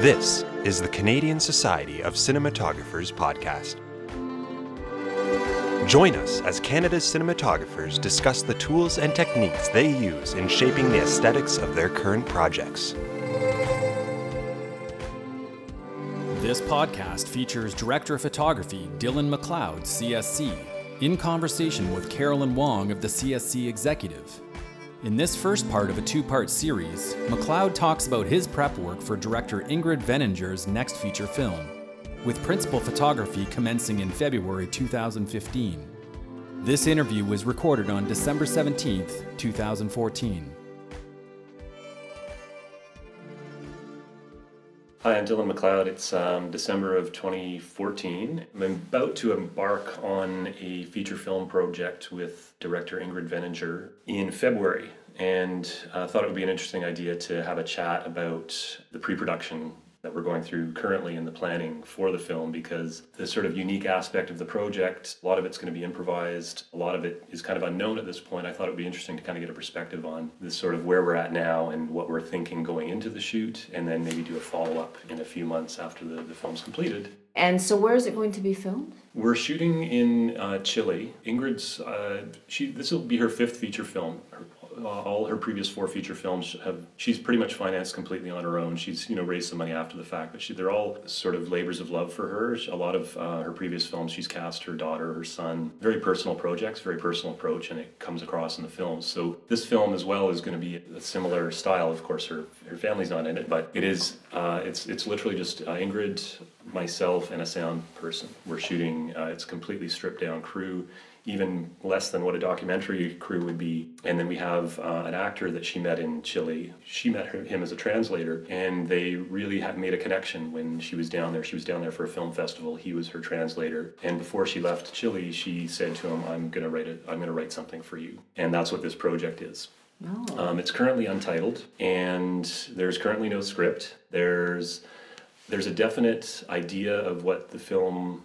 This is the Canadian Society of Cinematographers podcast. Join us as Canada's cinematographers discuss the tools and techniques they use in shaping the aesthetics of their current projects. This podcast features Director of Photography Dylan McLeod, CSC, in conversation with Carolyn Wong of the CSC Executive. In this first part of a two part series, McLeod talks about his prep work for director Ingrid Veninger's next feature film, with principal photography commencing in February 2015. This interview was recorded on December 17, 2014. Hi, I'm Dylan McLeod. It's um, December of 2014. I'm about to embark on a feature film project with director Ingrid Veninger in February, and I uh, thought it would be an interesting idea to have a chat about the pre production that we're going through currently in the planning for the film because the sort of unique aspect of the project, a lot of it's going to be improvised, a lot of it is kind of unknown at this point. I thought it would be interesting to kind of get a perspective on this sort of where we're at now and what we're thinking going into the shoot, and then maybe do a follow up in a few months after the, the film's completed. And so, where is it going to be filmed? We're shooting in uh, Chile. Ingrid's, uh, she this will be her fifth feature film. Her uh, all her previous four feature films have she's pretty much financed completely on her own. She's you know raised some money after the fact, but she, they're all sort of labors of love for her. A lot of uh, her previous films, she's cast her daughter, her son, very personal projects, very personal approach, and it comes across in the films. So this film as well is going to be a similar style. Of course, her her family's not in it, but it is uh, it's it's literally just uh, Ingrid, myself, and a sound person. We're shooting. Uh, it's completely stripped down crew even less than what a documentary crew would be. And then we have uh, an actor that she met in Chile. She met her, him as a translator, and they really had made a connection when she was down there. She was down there for a film festival. He was her translator, and before she left Chile, she said to him, "I'm gonna write it. I'm gonna write something for you." And that's what this project is. Oh. Um, it's currently untitled, and there's currently no script. There's there's a definite idea of what the film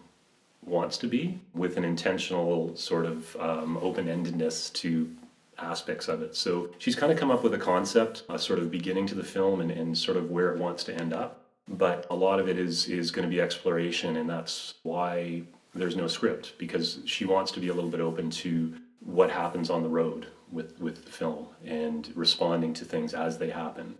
wants to be with an intentional sort of um, open-endedness to aspects of it. So she's kind of come up with a concept, a sort of beginning to the film and, and sort of where it wants to end up. But a lot of it is is going to be exploration, and that's why there's no script because she wants to be a little bit open to what happens on the road with with the film and responding to things as they happen.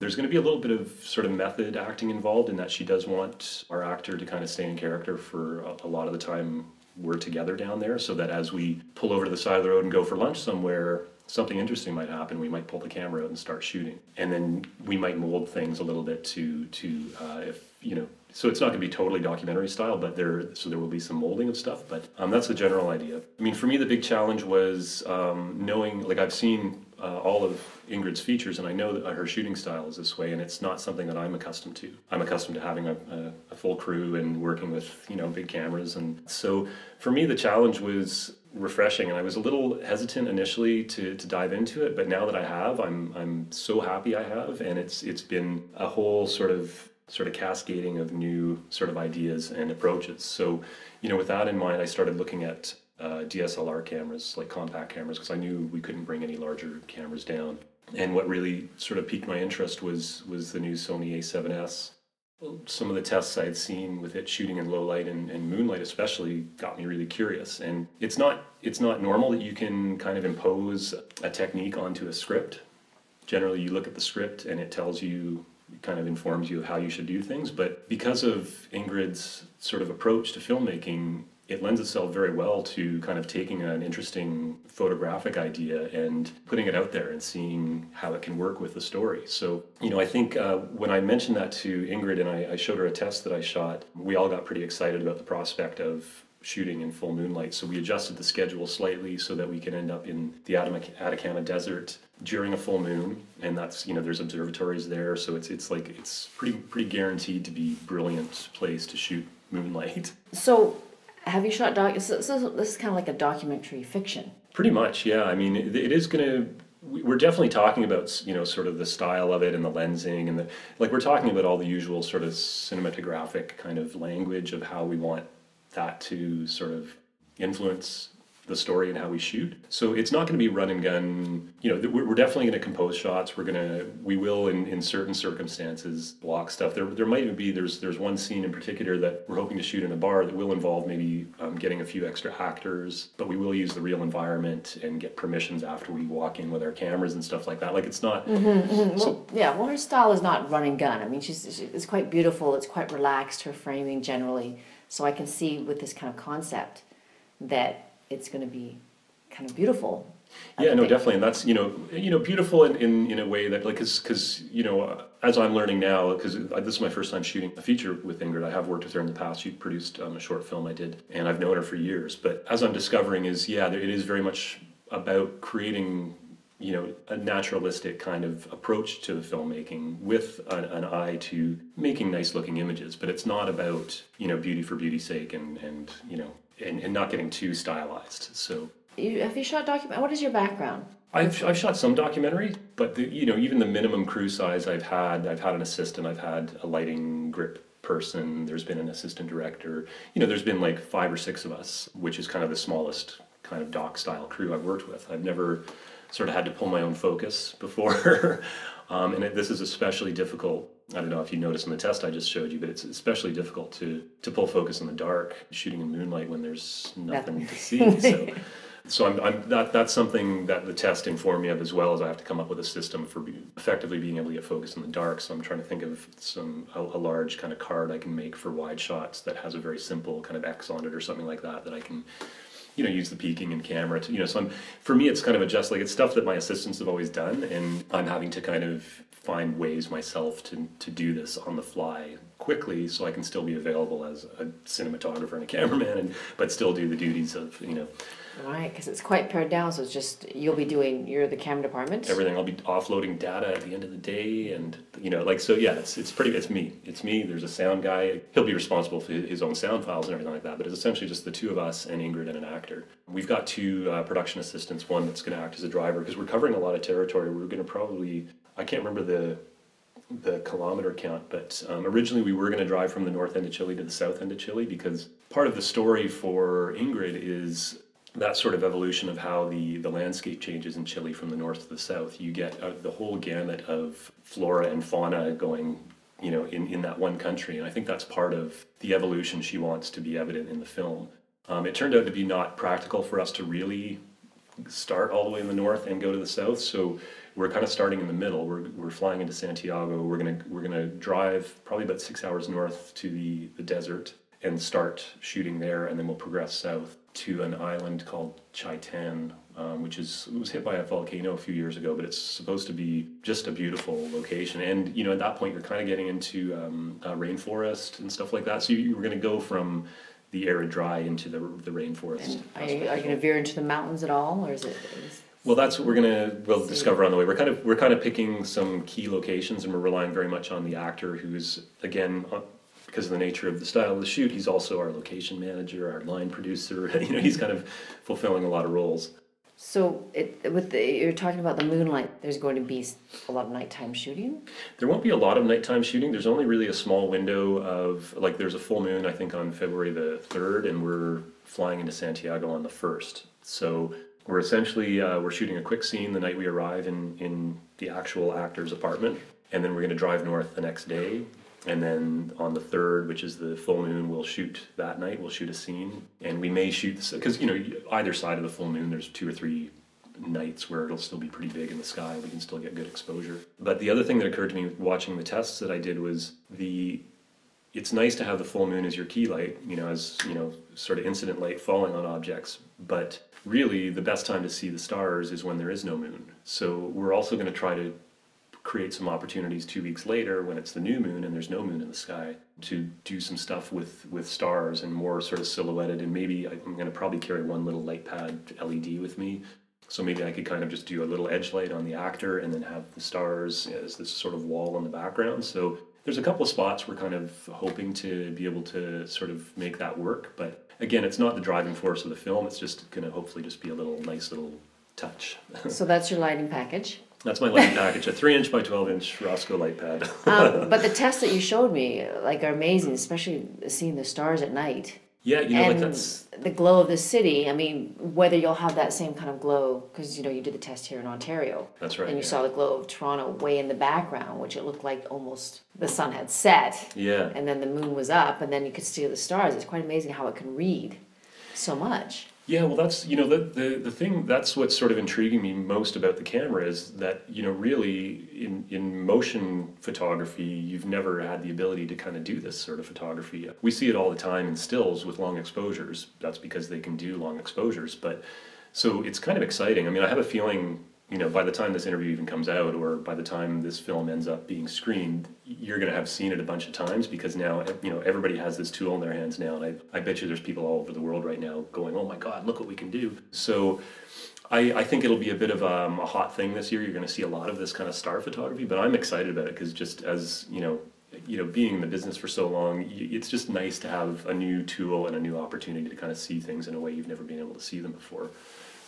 There's going to be a little bit of sort of method acting involved in that she does want our actor to kind of stay in character for a, lot of the time we're together down there so that as we pull over to the side of the road and go for lunch somewhere, something interesting might happen. We might pull the camera out and start shooting. And then we might mold things a little bit to, to uh, if, you know, so it's not going to be totally documentary style, but there, so there will be some molding of stuff. But um, that's the general idea. I mean, for me, the big challenge was um, knowing, like I've seen uh, all of Ingrid's features, and I know that her shooting style is this way, and it's not something that I'm accustomed to. I'm accustomed to having a, a, a, full crew and working with you know big cameras, and so for me the challenge was refreshing, and I was a little hesitant initially to, to dive into it, but now that I have, I'm I'm so happy I have, and it's it's been a whole sort of sort of cascading of new sort of ideas and approaches. So you know with that in mind, I started looking at uh, DSLR cameras, like compact cameras, because I knew we couldn't bring any larger cameras down. And what really sort of piqued my interest was was the new Sony A7S. Some of the tests I had seen with it shooting in low light and, and moonlight, especially, got me really curious. And it's not it's not normal that you can kind of impose a technique onto a script. Generally, you look at the script and it tells you kind of informs you how you should do things. But because of Ingrid's sort of approach to filmmaking, it lends itself very well to kind of taking an interesting photographic idea and putting it out there and seeing how it can work with the story. So, you know, I think uh, when I mentioned that to Ingrid and I, I showed her a test that I shot, we all got pretty excited about the prospect of shooting in full moonlight. So we adjusted the schedule slightly so that we can end up in the Atacama Desert during a full moon, and that's you know there's observatories there, so it's it's like it's pretty pretty guaranteed to be brilliant place to shoot moonlight. So have you shot doc? So, so this is kind of like a documentary fiction. Pretty much, yeah. I mean, it, it is going to. We're definitely talking about you know sort of the style of it and the lensing and the like. We're talking about all the usual sort of cinematographic kind of language of how we want that to sort of influence the story and how we shoot. So it's not going to be run and gun. You know, we're, definitely going to compose shots. We're going to, we will in, in certain circumstances block stuff. There, there might even be, there's, there's one scene in particular that we're hoping to shoot in a bar that will involve maybe um, getting a few extra actors, but we will use the real environment and get permissions after we walk in with our cameras and stuff like that. Like it's not. Mm-hmm, mm-hmm. So, well, yeah, well, her style is not run and gun. I mean, she's, she, it's quite beautiful. It's quite relaxed. Her framing generally. So I can see with this kind of concept that it's going to be kind of beautiful. Yeah, no, definitely, and that's you know, you know, beautiful in, in, in a way that like, cause, cause you know, as I'm learning now, because this is my first time shooting a feature with Ingrid. I have worked with her in the past. She produced um, a short film I did, and I've known her for years. But as I'm discovering, is yeah, it is very much about creating you know a naturalistic kind of approach to filmmaking with an, an, eye to making nice looking images but it's not about you know beauty for beauty's sake and and you know and, and not getting too stylized so you, have you shot document what is your background I've, I've shot some documentary but the, you know even the minimum crew size i've had i've had an assistant i've had a lighting grip person there's been an assistant director you know there's been like five or six of us which is kind of the smallest kind of doc style crew i've worked with i've never sort of had to pull my own focus before. um, and it, this is especially difficult. I don't know if you noticed in the test I just showed you, but it's especially difficult to to pull focus in the dark, shooting in moonlight when there's nothing to see. So, so I'm, I'm that that's something that the test informed me of as well as I have to come up with a system for be, effectively being able to get focus in the dark. So I'm trying to think of some a, a large kind of card I can make for wide shots that has a very simple kind of X on it or something like that that I can you know use the peaking and camera to you know so I'm for me it's kind of a just like it's stuff that my assistants have always done and I'm having to kind of find ways myself to to do this on the fly quickly so I can still be available as a cinematographer and a cameraman and but still do the duties of you know Right, because it's quite pared down, so it's just you'll be doing. You're the camera department. Everything. I'll be offloading data at the end of the day, and you know, like so. Yeah, it's it's pretty. It's me. It's me. There's a sound guy. He'll be responsible for his own sound files and everything like that. But it's essentially just the two of us and Ingrid and an actor. We've got two uh, production assistants. One that's going to act as a driver because we're covering a lot of territory. We're going to probably. I can't remember the the kilometer count, but um, originally we were going to drive from the north end of Chile to the south end of Chile because part of the story for Ingrid is that sort of evolution of how the, the landscape changes in Chile from the north to the south. You get uh, the whole gamut of flora and fauna going, you know, in, in that one country. And I think that's part of the evolution she wants to be evident in the film. Um, it turned out to be not practical for us to really start all the way in the north and go to the south. So we're kind of starting in the middle. We're, we're flying into Santiago. We're gonna we're gonna drive probably about six hours north to the, the desert and start shooting there, and then we'll progress south to an island called Chaitén, um, which is was hit by a volcano a few years ago, but it's supposed to be just a beautiful location. And you know, at that point, you're kind of getting into um, uh, rainforest and stuff like that. So you, you going to go from the arid dry into the the rainforest. are you, are you going to veer into the mountains at all, or is it? Is... Well, that's what we're gonna we'll discover on the way. We're kind of we're kind of picking some key locations, and we're relying very much on the actor, who's again uh, because of the nature of the style of the shoot, he's also our location manager, our line producer. you know, he's kind of fulfilling a lot of roles. So, it, with the, you're talking about the moonlight, there's going to be a lot of nighttime shooting. There won't be a lot of nighttime shooting. There's only really a small window of like there's a full moon I think on February the third, and we're flying into Santiago on the first. So we're essentially uh, we're shooting a quick scene the night we arrive in in the actual actor's apartment, and then we're going to drive north the next day and then on the third, which is the full moon, we'll shoot that night. We'll shoot a scene, and we may shoot because you know either side of the full moon, there's two or three nights where it'll still be pretty big in the sky. We can still get good exposure. But the other thing that occurred to me watching the tests that I did was the it's nice to have the full moon as your key light, you know, as you know, sort of incident light falling on objects. But really, the best time to see the stars is when there is no moon. So we're also going to try to create some opportunities two weeks later when it's the new moon and there's no moon in the sky to do some stuff with with stars and more sort of silhouetted. And maybe i'm going to probably carry one little light pad led with me. So maybe i could kind of just do a little edge light on the actor and then have the stars as this sort of wall in the background. So there's a couple of spots we're kind of hoping to be able to sort of make that work. But again it's not the driving force of the film. It's just going to hopefully just be a little nice little touch. So that's your lighting package that's my lighting package, a three inch by 12 inch Rosco light pad. um, but the tests that you showed me, like, are amazing, especially seeing the stars at night. Yeah, you know, like and that's the glow of the city. I mean, whether you'll have that same kind of glow, because you know you did the test here in Ontario. That's right, And you yeah. saw the glow of Toronto way in the background, which it looked like almost the sun had set. Yeah. And then the moon was up, and then you could see the stars. It's quite amazing how it can read so much. Yeah, well, that's you know the, the the thing that's what's sort of intriguing me most about the camera is that you know really in in motion photography you've never had the ability to kind of do this sort of photography. We see it all the time in stills with long exposures. That's because they can do long exposures, but so it's kind of exciting. I mean, I have a feeling you know by the time this interview even comes out or by the time this film ends up being screened you're going to have seen it a bunch of times because now you know everybody has this tool in their hands now. And I, I bet you there's people all over the world right now going oh my god look what we can do. So I, I think it'll be a bit of um, a hot thing this year. You're going to see a lot of this kind of star photography but i'm excited about it because just as you know you know being in the business for so long it's just nice to have a new tool and a new opportunity to kind of see things in a way you've never been able to see them before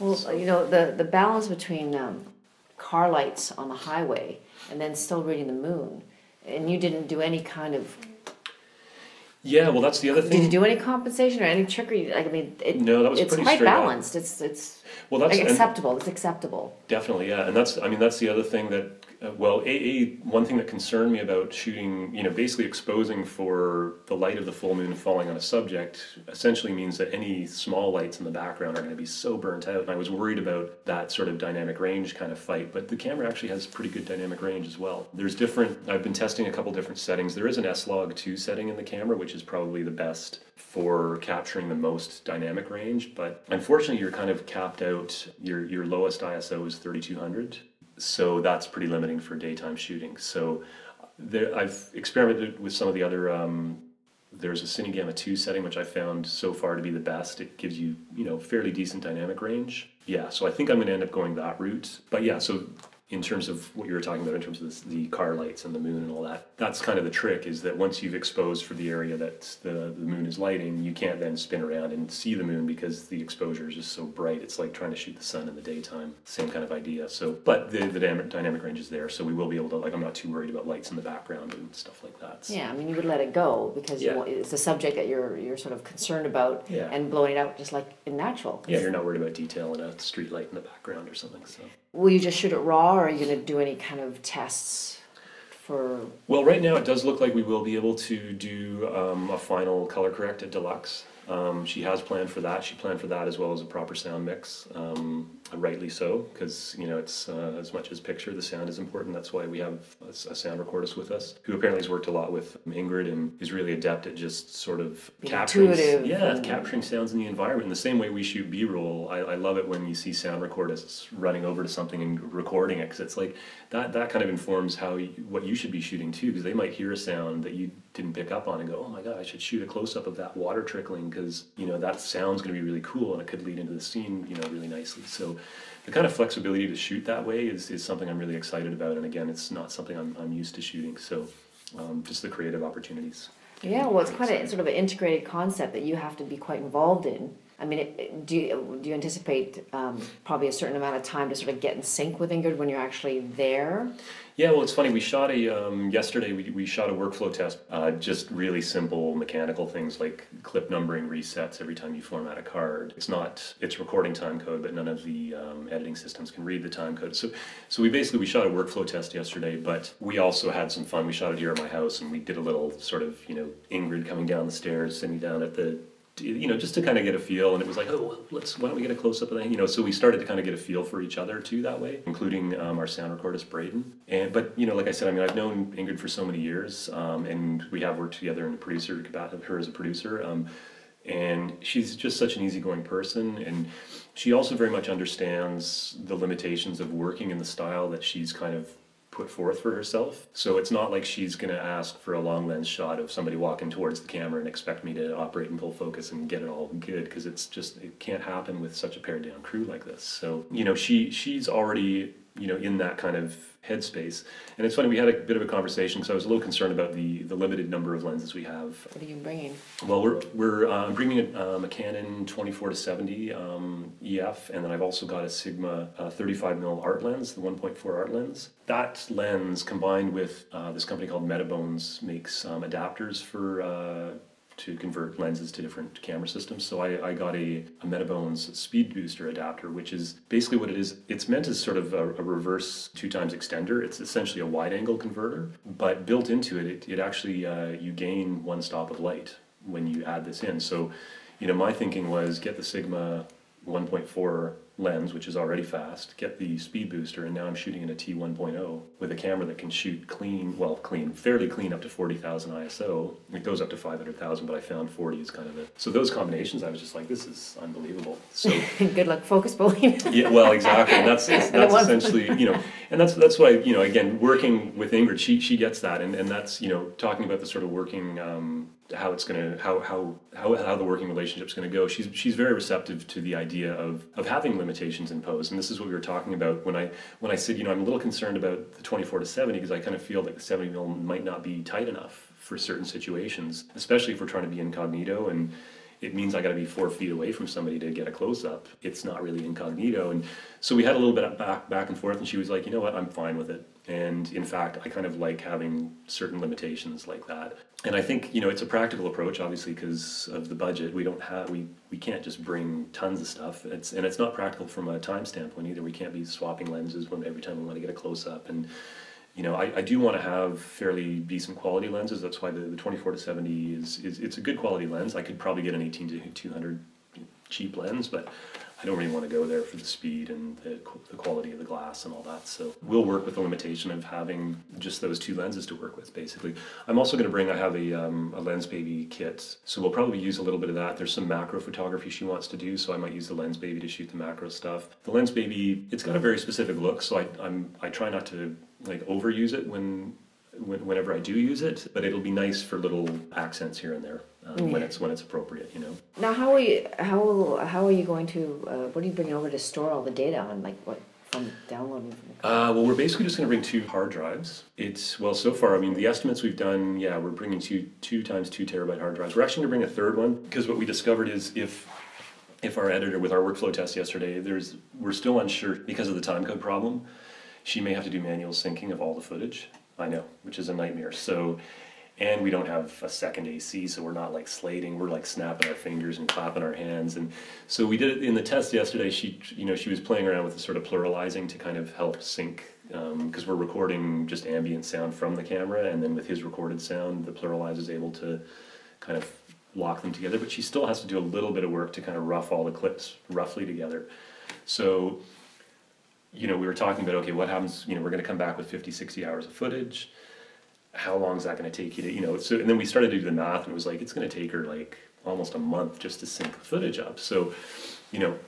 Well, you know, the, the balance between um, car lights on the highway and then still reading the moon, and you didn't do any kind of, yeah well that's the other thing did you do any compensation or any trickery? Like, I mean, it, No, that was it's pretty quite straight balanced. It's, it's Well, that's like and- acceptable. It's acceptable. Definitely, yeah, and that's I mean that's the other thing that uh, well, a, a one thing that concerned me about shooting, you know, basically exposing for the light of the full moon falling on a subject, essentially means that any small lights in the background are going to be so burnt out, and I was worried about that sort of dynamic range kind of fight. But the camera actually has pretty good dynamic range as well. There's different. I've been testing a couple different settings. There is an S log two setting in the camera, which is probably the best for capturing the most dynamic range. But unfortunately, you're kind of capped out. Your your lowest ISO is 3200, so that's pretty limiting for daytime shooting. So there, I've experimented with some of the other. Um, there's a Cine Gamma 2 setting, which I found so far to be the best. It gives you, you know, fairly decent dynamic range. Yeah, so I think I'm going to end up going that route. But yeah, so in terms of what you were talking about, in terms of this, the car lights and the moon and all that, that's kind of the trick is that once you've exposed for the area that the, the moon is lighting, you can't then spin around and see the moon because the exposure is just so bright. It's like trying to shoot the sun in the daytime. Same kind of idea. So, but the, the dynamic, dynamic range is there, so we will be able to, like, I'm not too worried about lights in the background and stuff like that. So- Yeah, I mean, you would let it go because Yeah. want, it's a subject that you're you're sort of concerned about Yeah. and blowing it out just like in natural. Yeah, you're not worried about detail in a street light in the background or something. So, Will you just shoot it raw, or are you going to do any kind of tests for? well, right now it does look like we will be able to do um, a final color correct at deluxe. Um, she has planned for that. She planned for that as well as a proper sound mix. Um, rightly so, because you know it's uh, as much as picture, the sound is important. That's why we have a, a sound recordist with us, who apparently has worked a lot with Ingrid and is really adept at just sort of capturing, intuitive yeah, capturing sounds in the environment. In the same way we shoot B-roll, I, I love it when you see sound recordists running over to something and recording it, because it's like that. That kind of informs how you, what you should be shooting too, because they might hear a sound that you didn't pick up on and go, "Oh my god, I should shoot a close up of that water trickling," because you know that sound's going to be really cool and it could lead into the scene, you know, really nicely. So. The kind of flexibility to shoot that way is, is something I'm really excited about, and again, it's not something I'm, I'm used to shooting. So, um, just the creative opportunities. Yeah, well, it's quite a sort of an integrated concept that you have to be quite involved in. I mean, it, do you, do you anticipate um, probably a certain amount of time to sort of get in sync with Ingrid when you're actually there? Yeah, well, it's funny. We shot a um, yesterday. We, we shot a workflow test. Uh, just really simple mechanical things like clip numbering resets every time you format a card. It's not it's recording time code, but none of the um, editing systems can read the time code. So so we basically we shot a workflow test yesterday, but we also had some fun. We shot it here at my house, and we did a little sort of you know Ingrid coming down the stairs, sitting down at the you know, just to kind of get a feel. And it was like, oh, well, let's, why don't we get a close up of that? You know, so we started to kind of get a feel for each other too that way, including um, our sound recordist, Braden. And, but, you know, like I said, I mean, I've known Ingrid for so many years, um, and we have worked together in the producer, her as a producer. Um, and she's just such an easygoing person. And she also very much understands the limitations of working in the style that she's kind of put forth for herself. So it's not like she's going to ask for a long lens shot of somebody walking towards the camera and expect me to operate in full focus and get it all good because it's just it can't happen with such a pared down crew like this. So, you know, she she's already, you know, in that kind of headspace. And it's funny we had a bit of a conversation because I was a little concerned about the the limited number of lenses we have What are you bringing? well, we're we're uh, I'm bringing a, um, a Canon 24 to 70 um, EF, and then I've also got a Sigma uh, 35 mm art lens, the 1.4 art lens. That lens combined with uh, this company called Metabones makes um, adapters for. To convert lenses to different camera systems. So I, I got a, a Metabones speed booster adapter, which is basically what it is. It's meant as sort of a, a reverse two times extender. It's essentially a wide angle converter, but built into it, it, it actually uh, you gain one stop of light when you add this in. So, you know, my thinking was get the Sigma 1.4 lens, which is already fast, get the speed booster, and now I'm shooting in a T1.0 with a camera that can shoot clean, well, clean, fairly clean up to 40,000 ISO. It goes up to 500,000, but I found 40 is kind of it. So those combinations, I was just like, this is unbelievable. So Good luck focus pulling. yeah, well, exactly. And that's that's one- essentially you know, and that's that's why you know again working with Ingrid, she she gets that, and, and that's you know talking about the sort of working um, how it's gonna how how how how the working relationship's gonna go. She's she's very receptive to the idea of of having limitations imposed, and this is what we were talking about when I when I said you know I'm a little concerned about the 24 to 70 because I kind of feel like the 70 mil might not be tight enough for certain situations, especially if we're trying to be incognito and it means I got to be four feet away from somebody to get a close up. It's not really incognito, and so we had a little bit of back back and forth, and she was like, you know what, I'm fine with it. And in fact, I kind of like having certain limitations like that. And I think you know it's a practical approach, obviously, because of the budget. We don't have we we can't just bring tons of stuff. It's and it's not practical from a time standpoint either. We can't be swapping lenses when every time we want to get a close up and you know, I, I do want to have fairly decent quality lenses. That's why the, the 24 to 70 is, is it's a good quality lens. I could probably get an 18 to 200 cheap lens, but I don't really want to go there for the speed and the, the quality of the glass and all that. So we'll work with the limitation of having just those two lenses to work with, basically. I'm also going to bring, I have a, um, a Lensbaby kit, so we'll probably use a little bit of that. There's some macro photography she wants to do, so I might use the Lensbaby to shoot the macro stuff. The Lensbaby, it's got a very specific look, so I, I'm, I try not to like overuse it when when, whenever I do use it, but it'll be nice for little accents here and there um, when it's when it's appropriate, you know. Now, how are you, how, how are you going to, uh, what are you bringing over to store all the data on, like what, from downloading? Uh, well, we're basically just going to bring two hard drives. It's well, so far, I mean, the estimates we've done, yeah, we're bringing two two times two terabyte hard drives. We're actually going to bring a third one because what we discovered is if if our editor with our workflow test yesterday, there's we're still unsure because of the time code problem. She may have to do manual syncing of all the footage. I know, which is a nightmare. So, and we don't have a second AC, so we're not like slating. We're like snapping our fingers and clapping our hands. And so we did it in the test yesterday. She, you know, she was playing around with the sort of pluralizing to kind of help sync um, because we're recording just ambient sound from the camera, and then with his recorded sound, the PluralEyes is able to kind of lock them together. But she still has to do a little bit of work to kind of rough all the clips roughly together. So you know, we were talking about, okay, what happens, you know, we're going to come back with 50, 60 hours of footage. How long is that going to take you to, you know, so, and then we started to do the math and it was like, it's going to take her like almost a month just to sync the footage up. So, you know,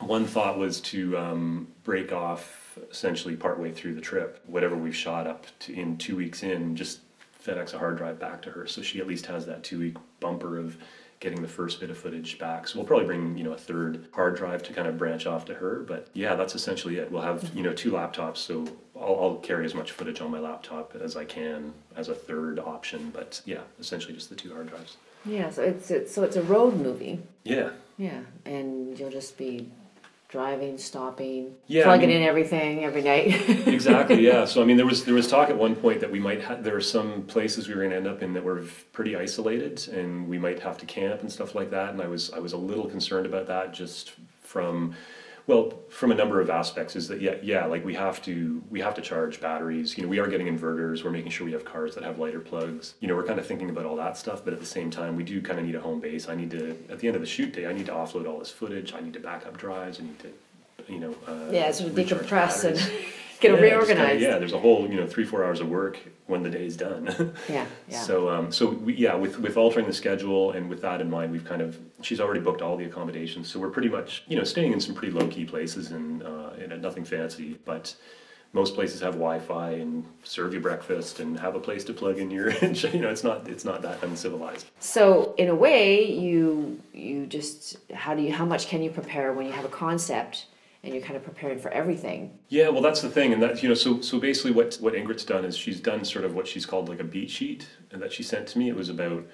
one thought was to um, break off essentially partway through the trip, whatever we've shot up to in two weeks in, just FedEx a hard drive back to her. So she at least has that two week bumper of getting the first bit of footage back. So we'll probably bring, you know, a third hard drive to kind of branch off to her. But yeah, that's essentially it. We'll have, you know, two laptops. So I'll, I'll carry as much footage on my laptop as I can as a third option. But yeah, essentially just the two hard drives. Yeah, so it's, it's, so it's a road movie, Yeah. yeah, and you'll just be driving, stopping, Yeah, I plugging mean- in everything every night. exactly yeah so i mean there was there was talk at one point that we might ha- there were some places we were going to end up in that were pretty isolated and we might have to camp and stuff like that and i was i was a little concerned about that just from well from a number of aspects is that yeah yeah like we have to we have to charge batteries. You know we are getting inverters. We're making sure we have cars that have lighter plugs. You know we're kind of thinking about all that stuff but at the same time we do kind of need a home base. I need to at the end of the shoot day i need to offload all this footage. I need to back up drives. I need to you know uh, Yeah, of decompress and. Get Yeah, just kinda- yeah, there's a whole you know three four hours of work when the day's done. Yeah, yeah. So um, so we, yeah, with with altering the schedule and with that in mind, we've kind of she's already booked all the accommodations, so we're pretty much you know staying in some pretty low key places and uh, and nothing fancy, but. Most places have Wi-Fi and serve you breakfast and have a place to plug in your, you know, it's not it's not that uncivilized. So in a way, you you just how do you how much can you prepare when you have a concept and you're kind of preparing for everything? Yeah, well, that's the thing, and that you know, so so basically, what what Ingrid's done is she's done sort of what she's called like a beat sheet, and that she sent to me. It was about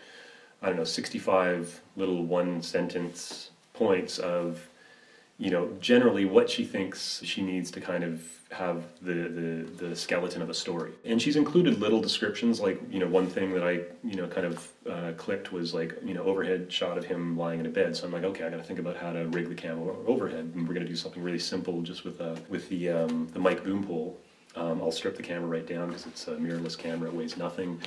I don't know, sixty five little one sentence points of you know, generally what she thinks she needs to kind of have the, the, the skeleton of a story. And she's included little descriptions, like, you know, one thing that I, you know, kind of uh, clicked was like, you know, overhead shot of him lying in a bed. So I'm like, okay, I got to think about how to rig the camera overhead. And we're to do something really simple just with, uh, with the, um, the mic boom pole. Um, I'll strip the camera right down because it's a mirrorless camera, it weighs nothing.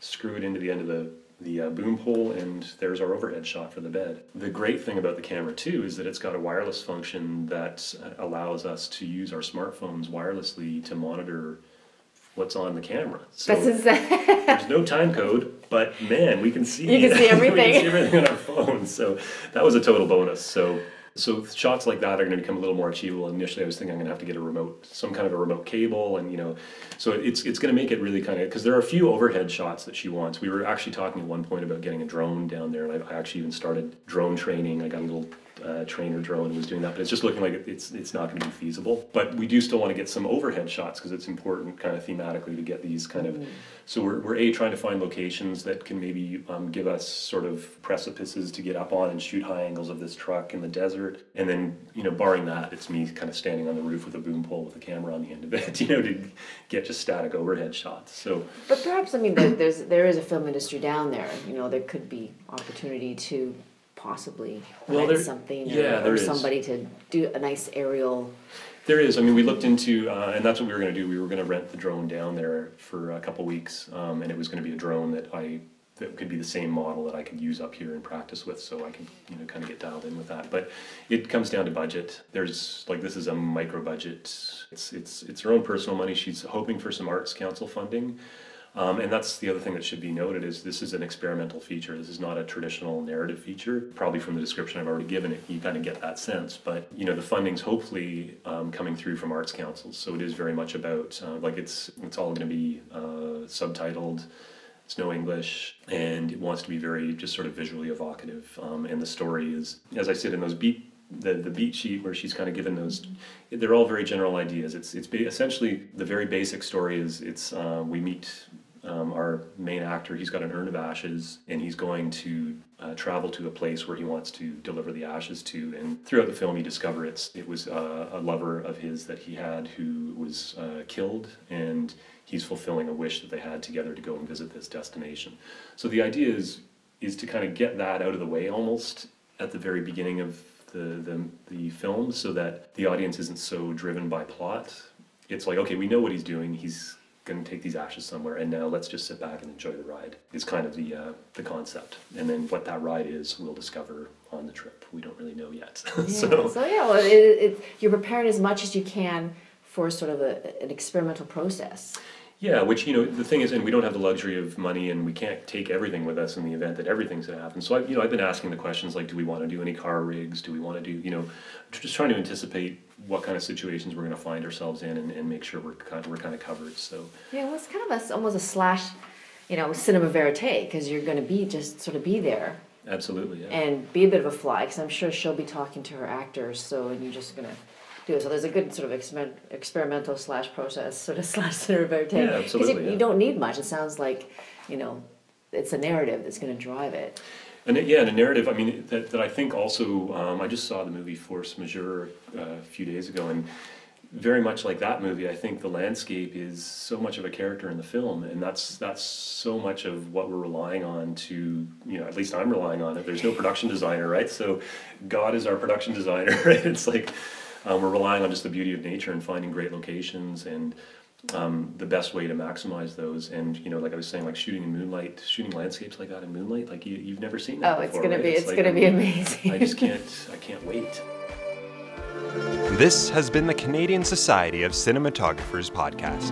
Screw it into the end of the the uh, boom pole and there's our overhead shot for the bed. The great thing about the camera too is that it's got a wireless function that uh, allows us to use our smartphones wirelessly to monitor what's on the camera. So there's no time code, but man, we can see you can see everything. we can see everything on our phones. So that was a total bonus. So so shots like that are going to become a little more achievable. Initially, I was thinking I'm going to have to get a remote, some kind of a remote cable, and you know, so it's it's going to make it really kind of because there are a few overhead shots that she wants. We were actually talking at one point about getting a drone down there, and I, I actually even started drone training. I got a little uh, trainer drone was doing that, but it's just looking like it's it's not going to be feasible. But we do still want to get some overhead shots because it's important, kind of thematically, to get these kind of. Mm. So we're, we're a trying to find locations that can maybe um, give us sort of precipices to get up on and shoot high angles of this truck in the desert, and then you know, barring that, it's me kind of standing on the roof with a boom pole with a camera on the end of it, you know, to get just static overhead shots. So. But perhaps I mean, there's there is a film industry down there. You know, there could be opportunity to possibly well, rent there, something yeah, or, or somebody to do a nice aerial. There is. I mean, we looked into, uh, and that's what we were going to do. We were going to rent the drone down there for a couple weeks, um, and it was going to be a drone that I that could be the same model that I could use up here and practice with, so I can you know kind of get dialed in with that. But it comes down to budget. There's like this is a micro budget. It's it's it's her own personal money. She's hoping for some arts council funding. Um, and that's the other thing that should be noted is this is an experimental feature. This is not a traditional narrative feature. Probably from the description I've already given it, you kind of get that sense. But you know, the funding's hopefully um, coming through from arts councils, so it is very much about uh, like it's it's all going to be uh, subtitled. It's no English, and it wants to be very just sort of visually evocative. Um, and the story is, as I said in those beat the, the beat sheet where she's kind of given those they're all very general ideas it's it's essentially the very basic story is it's uh, we meet um, our main actor, he's got an urn of ashes, and he's going to uh, travel to a place where he wants to deliver the ashes to. And throughout the film, you discover it's it was uh, a lover of his that he had who was uh, killed, and he's fulfilling a wish that they had together to go and visit this destination. So the idea is is to kind of get that out of the way almost at the very beginning of the, the, the film so that the audience isn't so driven by plot. It's like, okay, we know what he's doing. He's going to take these ashes somewhere, and now let's just sit back and enjoy the ride. Is kind of the uh, the concept, and then what that ride is, we'll discover on the trip. We don't really know yet. Yeah. so, so yeah, well, it, it, you're preparing as much as you can for sort of a, an experimental process. Yeah, which you know the thing is, and we don't have the luxury of money, and we can't take everything with us in the event that everything's going to happen. So I, you know, I've been asking the questions like, do we want to do any car rigs? Do we want to do, you know, just trying to anticipate what kind of situations we're going to find ourselves in, and, and make sure we're kind of, we're kind of covered. So yeah, well, it's kind of a, almost a slash, you know, cinema verite because you're going to be just sort of be there. Absolutely. Yeah. And be a bit of a fly because I'm sure she'll be talking to her actors. So and you're just gonna do it. So there's a good sort of experiment, experimental slash process sort of slash cinema verite. Yeah, absolutely. You, yeah. you don't need much. It sounds like, you know, it's a narrative that's going to drive it. And yeah, and a narrative. I mean, that, that I think also. Um, I just saw the movie Force Majeure uh, a few days ago, and very much like that movie, I think the landscape is so much of a character in the film, and that's that's so much of what we're relying on to you know at least I'm relying on it. There's no production designer, right? So God is our production designer, right? It's like um, we're relying on just the beauty of nature and finding great locations and um, the best way to maximize those. And you know, like I was saying, like shooting in moonlight, shooting landscapes like that in moonlight, like you, have never seen that. Oh, it's gonna right? be it's, it's like, gonna be amazing. I just can't I can't wait. This has been the Canadian Society of Cinematographers podcast.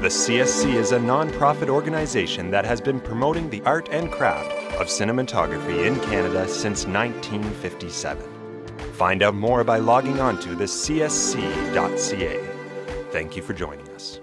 The CSC is a non-profit organization that has been promoting the art and craft of cinematography in Canada since 1957. Find out more by logging on to the csc.ca. Thank you for joining us.